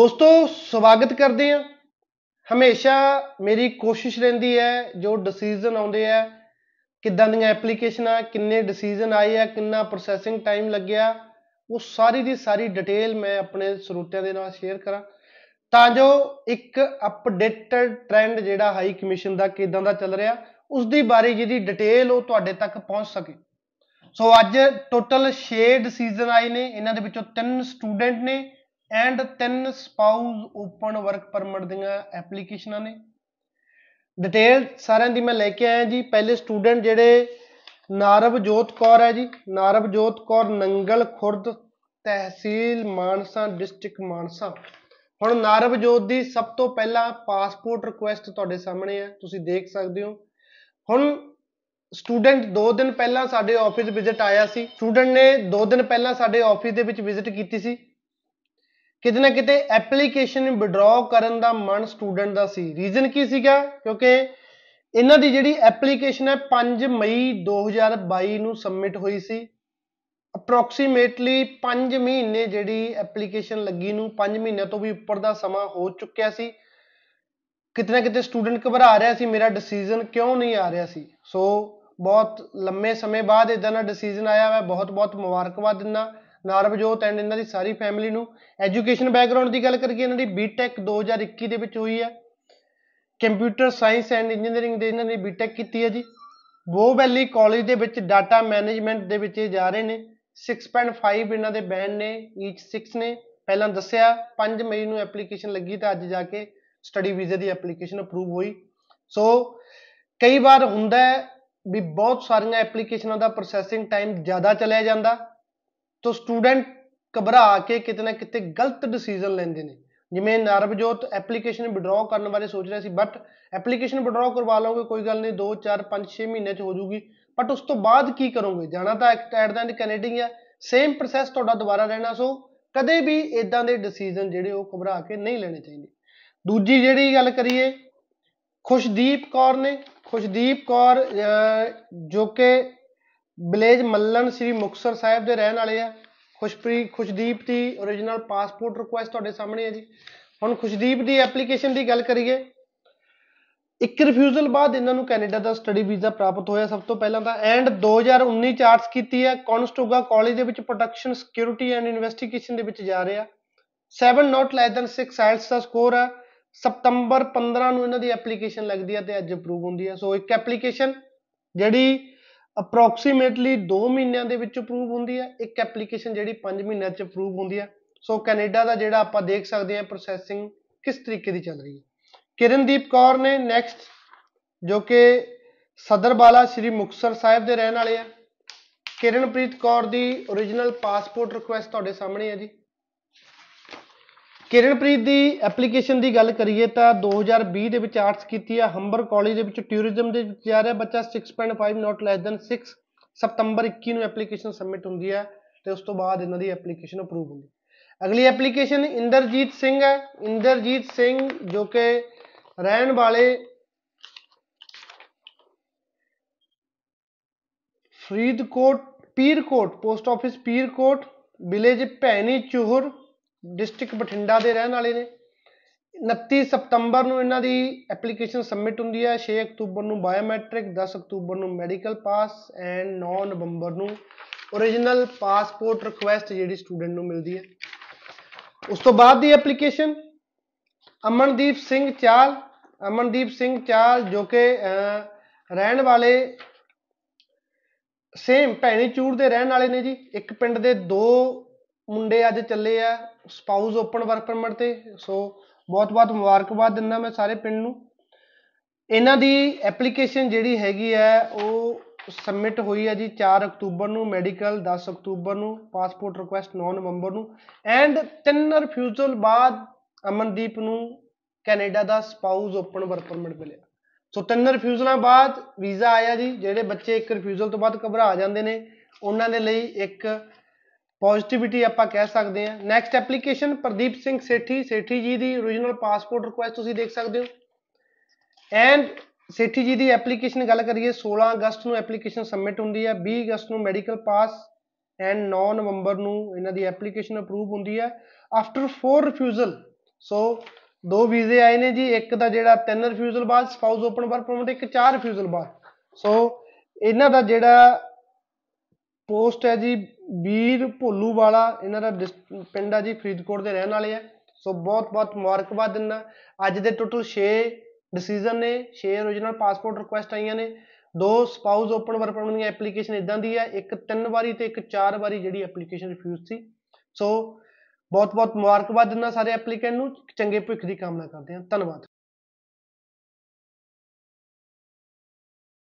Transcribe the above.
ਦੋਸਤੋ, ਸਵਾਗਤ ਕਰਦੇ ਆ ਹਮੇਸ਼ਾ ਮੇਰੀ ਕੋਸ਼ਿਸ਼ ਰਹਿੰਦੀ ਹੈ, ਜੋ ਡਿਸੀਜਨ ਆਉਂਦੇ ਆ, ਕਿੱਦਾਂ ਦੀਆਂ ਐਪਲੀਕੇਸ਼ਨਾਂ ਕਿੰਨੇ ਡਿਸੀਜਨ ਆਏ ਆ, ਕਿੰਨਾ ਪ੍ਰੋਸੈਸਿੰਗ ਟਾਈਮ ਲੱਗਿਆ, ਉਹ ਸਾਰੀ ਦੀ ਸਾਰੀ ਡਿਟੇਲ ਮੈਂ ਆਪਣੇ ਸਰੋਤਿਆਂ ਦੇ ਨਾਲ ਸ਼ੇਅਰ ਕਰਾਂ। ਤਾਂ ਜੋ ਇੱਕ ਅਪਡੇਟਡ ਟ੍ਰੈਂਡ ਜਿਹੜਾ ਹਾਈ ਕਮਿਸ਼ਨ ਦਾ ਕਿਦਾਂ ਦਾ ਚੱਲ ਰਿਹਾ ਉਸ ਦੀ ਬਾਰੇ ਜਿਹਦੀ ਡਿਟੇਲ ਉਹ ਤੁਹਾਡੇ ਤੱਕ ਪਹੁੰਚ ਸਕੇ। ਸੋ ਅੱਜ ਟੋਟਲ 6 ਡਿਸੀਜਨ ਆਏ ਨੇ, ਇਹਨਾਂ ਦੇ ਵਿੱਚੋਂ ਤਿੰਨ ਸਟੂਡੈਂਟ ਨੇ ਐਂਡ ਤਿੰਨ ਸਪਾਊਸ ਓਪਨ ਵਰਕ ਪਰਮਿਟ ਦੀਆਂ ਐਪਲੀਕੇਸ਼ਨਾਂ ਨੇ। ਡਿਟੇਲ ਸਾਰਿਆਂ ਦੀ ਮੈਂ ਲੈ ਕੇ ਆਇਆ ਜੀ। ਪਹਿਲੇ ਸਟੂਡੈਂਟ ਜਿਹੜੇ ਨਾਰਵਜੋਤ ਕੌਰ ਹੈ ਜੀ। ਨਾਰਵਜੋਤ ਕੌਰ ਨੰਗਲ ਖੁਰਦ, ਤਹਿਸੀਲ ਮਾਨਸਾ, ਡਿਸਟ੍ਰਿਕਟ ਮਾਨਸਾ। ਹੁਣ ਨਾਰਵਜੋਤ ਦੀ ਸਭ ਤੋਂ ਪਹਿਲਾਂ ਪਾਸਪੋਰਟ ਰਿਕੁਐਸਟ ਤੁਹਾਡੇ ਸਾਹਮਣੇ ਹੈ। ਤੁਸੀਂ ਦੇਖ ਸਕਦੇ ਹੋ। ਹੁਣ ਸਟੂਡੈਂਟ 2 ਦਿਨ ਪਹਿਲਾਂ ਸਾਡੇ ਆਫਿਸ ਵਿਜ਼ਿਟ ਆਇਆ ਸੀ। ਸਟੂਡੈਂਟ ਨੇ 2 ਦਿਨ ਪਹਿਲਾਂ ਸਾਡੇ ਆਫਿਸ ਦੇ ਵਿੱਚ ਵਿਜ਼ਿਟ ਕੀਤੀ ਸੀ। ਕਿਤੇ ਨਾ ਕਿਤੇ ਐਪਲੀਕੇਸ਼ਨ ਵਿਡਰਾਅ ਕਰਨ ਦਾ ਮਨ ਸਟੂਡੈਂਟ ਦਾ ਸੀ। ਰੀਜ਼ਨ ਕੀ ਸੀਗਾ? ਕਿਉਂਕਿ ਇਹਨਾਂ ਦੀ ਜਿਹੜੀ ਐਪਲੀਕੇਸ਼ਨ ਹੈ 5 ਮਈ 2022 ਨੂੰ ਸਬਮਿਟ ਹੋਈ ਸੀ। ਅਪਰੋਕਸੀਮੇਟਲੀ 5 ਮਹੀਨੇ ਜਿਹੜੀ ਐਪਲੀਕੇਸ਼ਨ ਲੱਗੀ ਨੂੰ 5 ਮਹੀਨਿਆਂ ਤੋਂ ਵੀ ਉੱਪਰ ਦਾ ਸਮਾਂ ਹੋ ਚੁੱਕਿਆ ਸੀ। ਕਿਤੇ ਨਾ ਕਿਤੇ ਸਟੂਡੈਂਟ ਘਬਰਾ ਰਿਹਾ ਸੀ, ਮੇਰਾ ਡਿਸੀਜਨ ਕਿਉਂ ਨਹੀਂ ਆ ਰਿਹਾ ਸੀ? ਸੋ ਬਹੁਤ ਲੰਮੇ ਸਮੇਂ ਬਾਅਦ ਇਦਾਂ ਦਾ ਡਿਸੀਜਨ ਆਇਆ। ਹੈ ਬਹੁਤ ਬਹੁਤ ਮੁਬਾਰਕਬਾਦ ਦਿੰਦਾ। ਨਾਰਵਜੋਤ ਐਂਡ ਇਹਨਾਂ ਦੀ ਸਾਰੀ ਫੈਮਿਲੀ ਨੂੰ ਐਜੂਕੇਸ਼ਨ ਬੈਕਗ੍ਰਾਉਂਡ ਦੀ ਗੱਲ ਕਰੀਏ, ਇਹਨਾਂ ਦੀ ਬੀਟੈਕ 2021 ਦੇ ਵਿੱਚ ਹੋਈ ਹੈ। ਕੰਪਿਊਟਰ ਸਾਇੰਸ ਐਂਡ ਇੰਜੀਨੀਅਰਿੰਗ ਦੇ ਇਹਨਾਂ ਨੇ ਬੀਟੈਕ ਕੀਤੀ ਹੈ ਜੀ। ਬੋ ਵੈਲੀ ਕਾਲਜ ਦੇ ਵਿੱਚ ਡਾਟਾ ਮੈਨੇਜਮੈਂਟ ਦੇ ਵਿੱਚ ਇਹ ਜਾ ਰਹੇ ਨੇ। 6.5 ਇਹਨਾਂ ਦੇ ਬੈਂਡ ਨੇ ਈਚ 6 ਨੇ। ਪਹਿਲਾਂ ਦੱਸਿਆ 5 ਮਈ ਨੂੰ ਐਪਲੀਕੇਸ਼ਨ ਲੱਗੀ ਤਾਂ ਅੱਜ ਜਾ ਕੇ ਸਟੱਡੀ ਵੀਜ਼ੇ ਦੀ ਐਪਲੀਕੇਸ਼ਨ ਅਪਰੂਵ ਹੋਈ। ਸੋ ਕਈ ਵਾਰ ਹੁੰਦਾ ਹੈ ਵੀ ਬਹੁਤ ਸਾਰੀਆਂ ਐਪਲੀਕੇਸ਼ਨਾਂ ਦਾ ਪ੍ਰੋਸੈਸਿੰਗ ਟਾਈਮ ਜ਼ਿਆਦਾ ਚਲਿਆ ਜਾਂਦਾ। ਤੋ ਸਟੂਡੈਂਟ ਘਬਰਾ ਕੇ ਕਿਤੇ ਨਾ ਕਿਤੇ ਗਲਤ ਡਿਸੀਜਨ ਲੈਂਦੇ ਨੇ। ਜਿਵੇਂ ਨਰਵਜੋਤ ਐਪਲੀਕੇਸ਼ਨ ਵਿਡਰਾਅ ਕਰਨ ਬਾਰੇ ਸੋਚ ਰਿਹਾ ਸੀ ਬਟ ਐਪਲੀਕੇਸ਼ਨ ਵਿਡਰਾਅ ਕਰਵਾ ਲਓਗੇ, ਕੋਈ ਗੱਲ ਨਹੀਂ 2 4 5 6 ਮਹੀਨੇ ਚ ਹੋ ਜੂਗੀ। ਬਟ ਉਸ ਤੋਂ ਬਾਅਦ ਕੀ ਕਰੋਗੇ? ਜਾਣਾ ਤਾਂ ਐਟ ਦਾ ਐਂਡ ਕੈਨੇਡਾ ਹੈ ਸੇਮ ਪ੍ਰੋਸੈਸ ਤੁਹਾਡਾ ਦੁਬਾਰਾ ਰਹਿਣਾ, ਸੋ ਕਦੇ ਵੀ ਇਦਾਂ ਦੇ ਡਿਸੀਜਨ ਜਿਹੜੇ ਉਹ ਘਬਰਾ ਕੇ ਨਹੀਂ ਲੈਣੇ ਚਾਹੀਦੇ। ਦੂਜੀ ਜਿਹੜੀ ਗੱਲ ਕਰੀਏ, ਖੁਸ਼ਦੀਪ ਕੌਰ ਨੇ, ਖੁਸ਼ਦੀਪ ਕੌਰ ਜੋ ਕਿ ਵਿਲੇਜ ਮੱਲਣ ਸ੍ਰੀ ਮੁਕਸਰ ਸਾਹਿਬ ਦੇ ਰਹਿਣ ਵਾਲੇ ਆ। ਖੁਸ਼ਪ੍ਰੀਤ, ਖੁਸ਼ਦੀਪ ਦੀ origignal ਪਾਸਪੋਰਟ ਰਿਕੁਐਸਟ ਤੁਹਾਡੇ ਸਾਹਮਣੇ ਹੈ ਜੀ। ਹੁਣ ਖੁਸ਼ਦੀਪ ਦੀ ਐਪਲੀਕੇਸ਼ਨ ਦੀ ਗੱਲ ਕਰੀਏ। ਇੱਕ ਰਿਫਿਊਜ਼ਲ ਬਾਅਦ ਇਹਨਾਂ ਨੂੰ ਕੈਨੇਡਾ ਦਾ ਸਟੱਡੀ ਵੀਜ਼ਾ ਪ੍ਰਾਪਤ ਹੋਇਆ। ਸਭ ਤੋਂ ਪਹਿਲਾਂ ਤਾਂ ਐਂਡ 2019 ਚ ਆਰਟਸ ਕੀਤੀ ਹੈ ਕੌਨਸਟੋਗਾ ਕਾਲਜ ਦੇ ਵਿੱਚ ਪ੍ਰੋਟੈਕਸ਼ਨ ਸਿਕਿਉਰਿਟੀ ਐਂਡ ਇਨਵੈਸਟੀਗੇਸ਼ਨ ਦੇ ਵਿੱਚ ਜਾ ਰਿਹਾ 7 ਨਾਟ ਲੈਸ ਦੈਨ 6 ਆਇਲਸ ਦਾ ਸਕੋਰ ਹੈ ਸਤੰਬਰ 15 ਨੂੰ ਇਹਨਾਂ ਦੀ ਐਪਲੀਕੇਸ਼ਨ ਲੱਗਦੀ ਹੈ ਤੇ ਅੱਜ ਅਪਰੂਵ ਹੁੰਦੀ ਹੈ ਸੋ ਇੱਕ ਐਪਲੀਕੇਸ਼ਨ ਜਿਹੜੀ ਅਪਰੋਕਸੀਮੇਟਲੀ 2 ਮਹੀਨਿਆਂ ਦੇ ਵਿੱਚ ਅਪਰੂਵ ਹੁੰਦੀ ਹੈ। ਇੱਕ ਐਪਲੀਕੇਸ਼ਨ ਜਿਹੜੀ 5 ਮਹੀਨਿਆਂ 'ਚ ਅਪਰੂਵ ਹੁੰਦੀ ਹੈ। ਸੋ ਕੈਨੇਡਾ ਦਾ ਜਿਹੜਾ ਆਪਾਂ ਦੇਖ ਸਕਦੇ ਹਾਂ ਪ੍ਰੋਸੈਸਿੰਗ ਕਿਸ ਤਰੀਕੇ ਦੀ ਚੱਲ ਰਹੀ ਹੈ। ਕਿਰਨਦੀਪ ਕੌਰ ਨੇ ਨੈਕਸਟ ਜੋ ਕਿ ਸਦਰਬਾਲਾ ਸ੍ਰੀ ਮੁਕਸਰ ਸਾਹਿਬ ਦੇ ਰਹਿਣ ਵਾਲੇ ਆ। ਕਿਰਨਪ੍ਰੀਤ ਕੌਰ ਦੀ origignal ਪਾਸਪੋਰਟ ਰਿਕੁਐਸਟ ਤੁਹਾਡੇ ਸਾਹਮਣੇ ਹੈ ਜੀ। ਕਿਰਨਪ੍ਰੀਤ ਦੀ ਐਪਲੀਕੇਸ਼ਨ ਦੀ ਗੱਲ ਕਰੀਏ ਤਾਂ 2020 ਦੇ ਵਿੱਚ ਆਰਟਸ ਕੀਤੀ ਹੈ ਹੰਬਰ ਕਾਲਜ ਦੇ ਵਿੱਚ ਟੂਰਿਜ਼ਮ ਦੇ ਵਿੱਚ ਜਾ ਰਿਹਾ ਬੱਚਾ। 6.5 ਨਾਟ ਲੈਸ ਦੈਨ 6 ਸਤੰਬਰ 21 ਨੂੰ ਐਪਲੀਕੇਸ਼ਨ ਸਬਮਿਟ ਹੁੰਦੀ ਹੈ ਤੇ ਉਸ ਤੋਂ ਬਾਅਦ ਇਹਨਾਂ ਦੀ ਐਪਲੀਕੇਸ਼ਨ ਅਪਰੂਵ ਹੁੰਦੀ। ਅਗਲੀ ਐਪਲੀਕੇਸ਼ਨ ਇੰਦਰਜੀਤ ਸਿੰਘ ਹੈ। ਇੰਦਰਜੀਤ ਸਿੰਘ ਜੋ ਕਿ ਰਹਿਣ ਵਾਲੇ Faridkot, Pirkot post office Pirkot village Bhaini Chuhar district Bathinda ਦੇ ਰਹਿਣ ਵਾਲੇ ਨੇ। 29 ਸਤੰਬਰ ਨੂੰ ਇਹਨਾਂ ਦੀ ਐਪਲੀਕੇਸ਼ਨ ਸਬਮਿਟ ਹੁੰਦੀ ਹੈ। 6 ਅਕਤੂਬਰ ਨੂੰ ਬਾਇਓਮੈਟ੍ਰਿਕ 10 ਅਕਤੂਬਰ ਨੂੰ ਮੈਡੀਕਲ ਪਾਸ ਐਂਡ 9 ਨਵੰਬਰ ਨੂੰ origignal ਪਾਸਪੋਰਟ ਰਿਕੁਐਸਟ ਜਿਹੜੀ ਸਟੂਡੈਂਟ ਨੂੰ ਮਿਲਦੀ ਹੈ। ਉਸ ਤੋਂ ਬਾਅਦ ਦੀ ਐਪਲੀਕੇਸ਼ਨ ਅਮਨਦੀਪ ਸਿੰਘ ਚਾਲ, ਅਮਨਦੀਪ ਸਿੰਘ ਚਾਲ ਜੋ ਕਿ ਰਹਿਣ ਵਾਲੇ ਸੇਮ ਭੈਣੀ ਚੂੜ ਦੇ ਰਹਿਣ ਵਾਲੇ ਨੇ ਜੀ। ਇੱਕ ਪਿੰਡ ਦੇ ਦੋ ਮੁੰਡੇ ਅੱਜ ਚੱਲੇ ਆ ਸਪਾਊਸ ਓਪਨ ਵਰਕ ਪਰਮਿਟ ਤੇ ਸੋ ਬਹੁਤ ਬਹੁਤ ਮੁਬਾਰਕਬਾਦ ਦਿੰਦਾ ਮੈਂ ਸਾਰੇ ਪਿੰਡ ਨੂੰ। ਇਹਨਾਂ ਦੀ ਐਪਲੀਕੇਸ਼ਨ ਜਿਹੜੀ ਹੈਗੀ ਹੈ ਉਹ ਸਬਮਿਟ ਹੋਈ ਹੈ ਜੀ 4 ਅਕਤੂਬਰ ਨੂੰ ਮੈਡੀਕਲ 10 ਅਕਤੂਬਰ ਨੂੰ ਪਾਸਪੋਰਟ ਰਿਕੁਐਸਟ 9 ਨਵੰਬਰ ਨੂੰ ਐਂਡ ਤਿੰਨ ਰਿਫਿਊਜ਼ਲ ਬਾਅਦ ਅਮਨਦੀਪ ਨੂੰ ਕੈਨੇਡਾ ਦਾ ਸਪਾਊਸ ਓਪਨ ਵਰਕ ਪਰਮਿਟ ਮਿਲਿਆ। ਸੋ ਤਿੰਨ ਰਿਫਿਊਜ਼ਲਾਂ ਬਾਅਦ ਵੀਜ਼ਾ ਆਇਆ ਜੀ, ਜਿਹੜੇ ਬੱਚੇ ਇੱਕ ਰਿਫਿਊਜ਼ਲ ਤੋਂ ਬਾਅਦ ਘਬਰਾ ਜਾਂਦੇ ਨੇ, ਉਹਨਾਂ ਦੇ ਲਈ ਇੱਕ ਪੋਜ਼ਿਟਿਵਿਟੀ ਆਪਾਂ ਕਹਿ ਸਕਦੇ ਹਾਂ। ਨੈਕਸਟ ਐਪਲੀਕੇਸ਼ਨ ਪ੍ਰਦੀਪ ਸਿੰਘ ਸੇਠੀ ਸੇਠੀ ਜੀ ਦੀ origignal ਪਾਸਪੋਰਟ ਰਿਕੁਐਸਟ ਤੁਸੀਂ ਦੇਖ ਸਕਦੇ ਹੋ। And Sethi ji the application ਗੱਲ ਕਰੀਏ 16 ਅਗਸਤ ਨੂੰ ਐਪਲੀਕੇਸ਼ਨ ਸਬਮਿਟ ਹੁੰਦੀ ਹੈ। 20 ਅਗਸਤ ਨੂੰ ਮੈਡੀਕਲ ਪਾਸ ਐਂਡ 9 ਨਵੰਬਰ ਨੂੰ ਇਹਨਾਂ ਦੀ ਐਪਲੀਕੇਸ਼ਨ ਅਪਰੂਵ ਹੁੰਦੀ ਹੈ। ਆਫਟਰ 4 ਰਿਫਿਊਜ਼ਲ ਸੋ ਦੋ ਵੀਜ਼ੇ ਆਏ ਨੇ ਜੀ। ਇੱਕ ਦਾ ਜਿਹੜਾ ਤਿੰਨ ਰਿਫਿਊਜ਼ਲ ਬਾਅਦ ਸਪਾਊਸ ਓਪਨ ਵਰਕ ਪਰਮਿਟ ਇੱਕ ਚਾਰ ਰਿਫਿਊਜ਼ਲ ਬਾਅਦ। ਸੋ ਇਹਨਾਂ ਦਾ ਜਿਹੜਾ ਪੋਸਟ ਹੈ ਜੀ ਵੀਰ ਭੋਲੂ ਵਾਲਾ, ਇਹਨਾਂ ਦਾ ਡਿਸ- ਪਿੰਡ ਆ ਜੀ, ਫਰੀਦਕੋਟ ਦੇ ਰਹਿਣ ਵਾਲੇ ਆ। ਸੋ ਬਹੁਤ ਬਹੁਤ ਮੁਬਾਰਕਬਾਦ ਦਿੰਦਾ ਅੱਜ ਦੇ ਟੋਟਲ 6 ਡਿਸੀਜਨ ਨੇ 6 origignal ਪਾਸਪੋਰਟ ਰਿਕੁਐਸਟ ਆਈਆਂ ਨੇ। ਦੋ ਸਪਾਊਸ ਓਪਨ ਵਰਕ ਪਰਮਿਟ ਦੀਆਂ ਐਪਲੀਕੇਸ਼ਨ ਇਦਾਂ ਦੀ ਹੈ ਇੱਕ ਤਿੰਨ ਵਾਰੀ ਤੇ ਇੱਕ ਚਾਰ ਵਾਰੀ ਜਿਹੜੀ ਐਪਲੀਕੇਸ਼ਨ ਰਿਫਿਊਜ਼ ਸੀ। ਸੋ ਬਹੁਤ ਬਹੁਤ ਮੁਬਾਰਕਬਾਦ ਦਿੰਦਾ ਸਾਰੇ ਐਪਲੀਕੈਂਟ ਨੂੰ। ਚੰਗੇ ਭਵਿੱਖ ਦੀ ਕਾਮਨਾ ਕਰਦੇ ਹਾਂ। ਧੰਨਵਾਦ।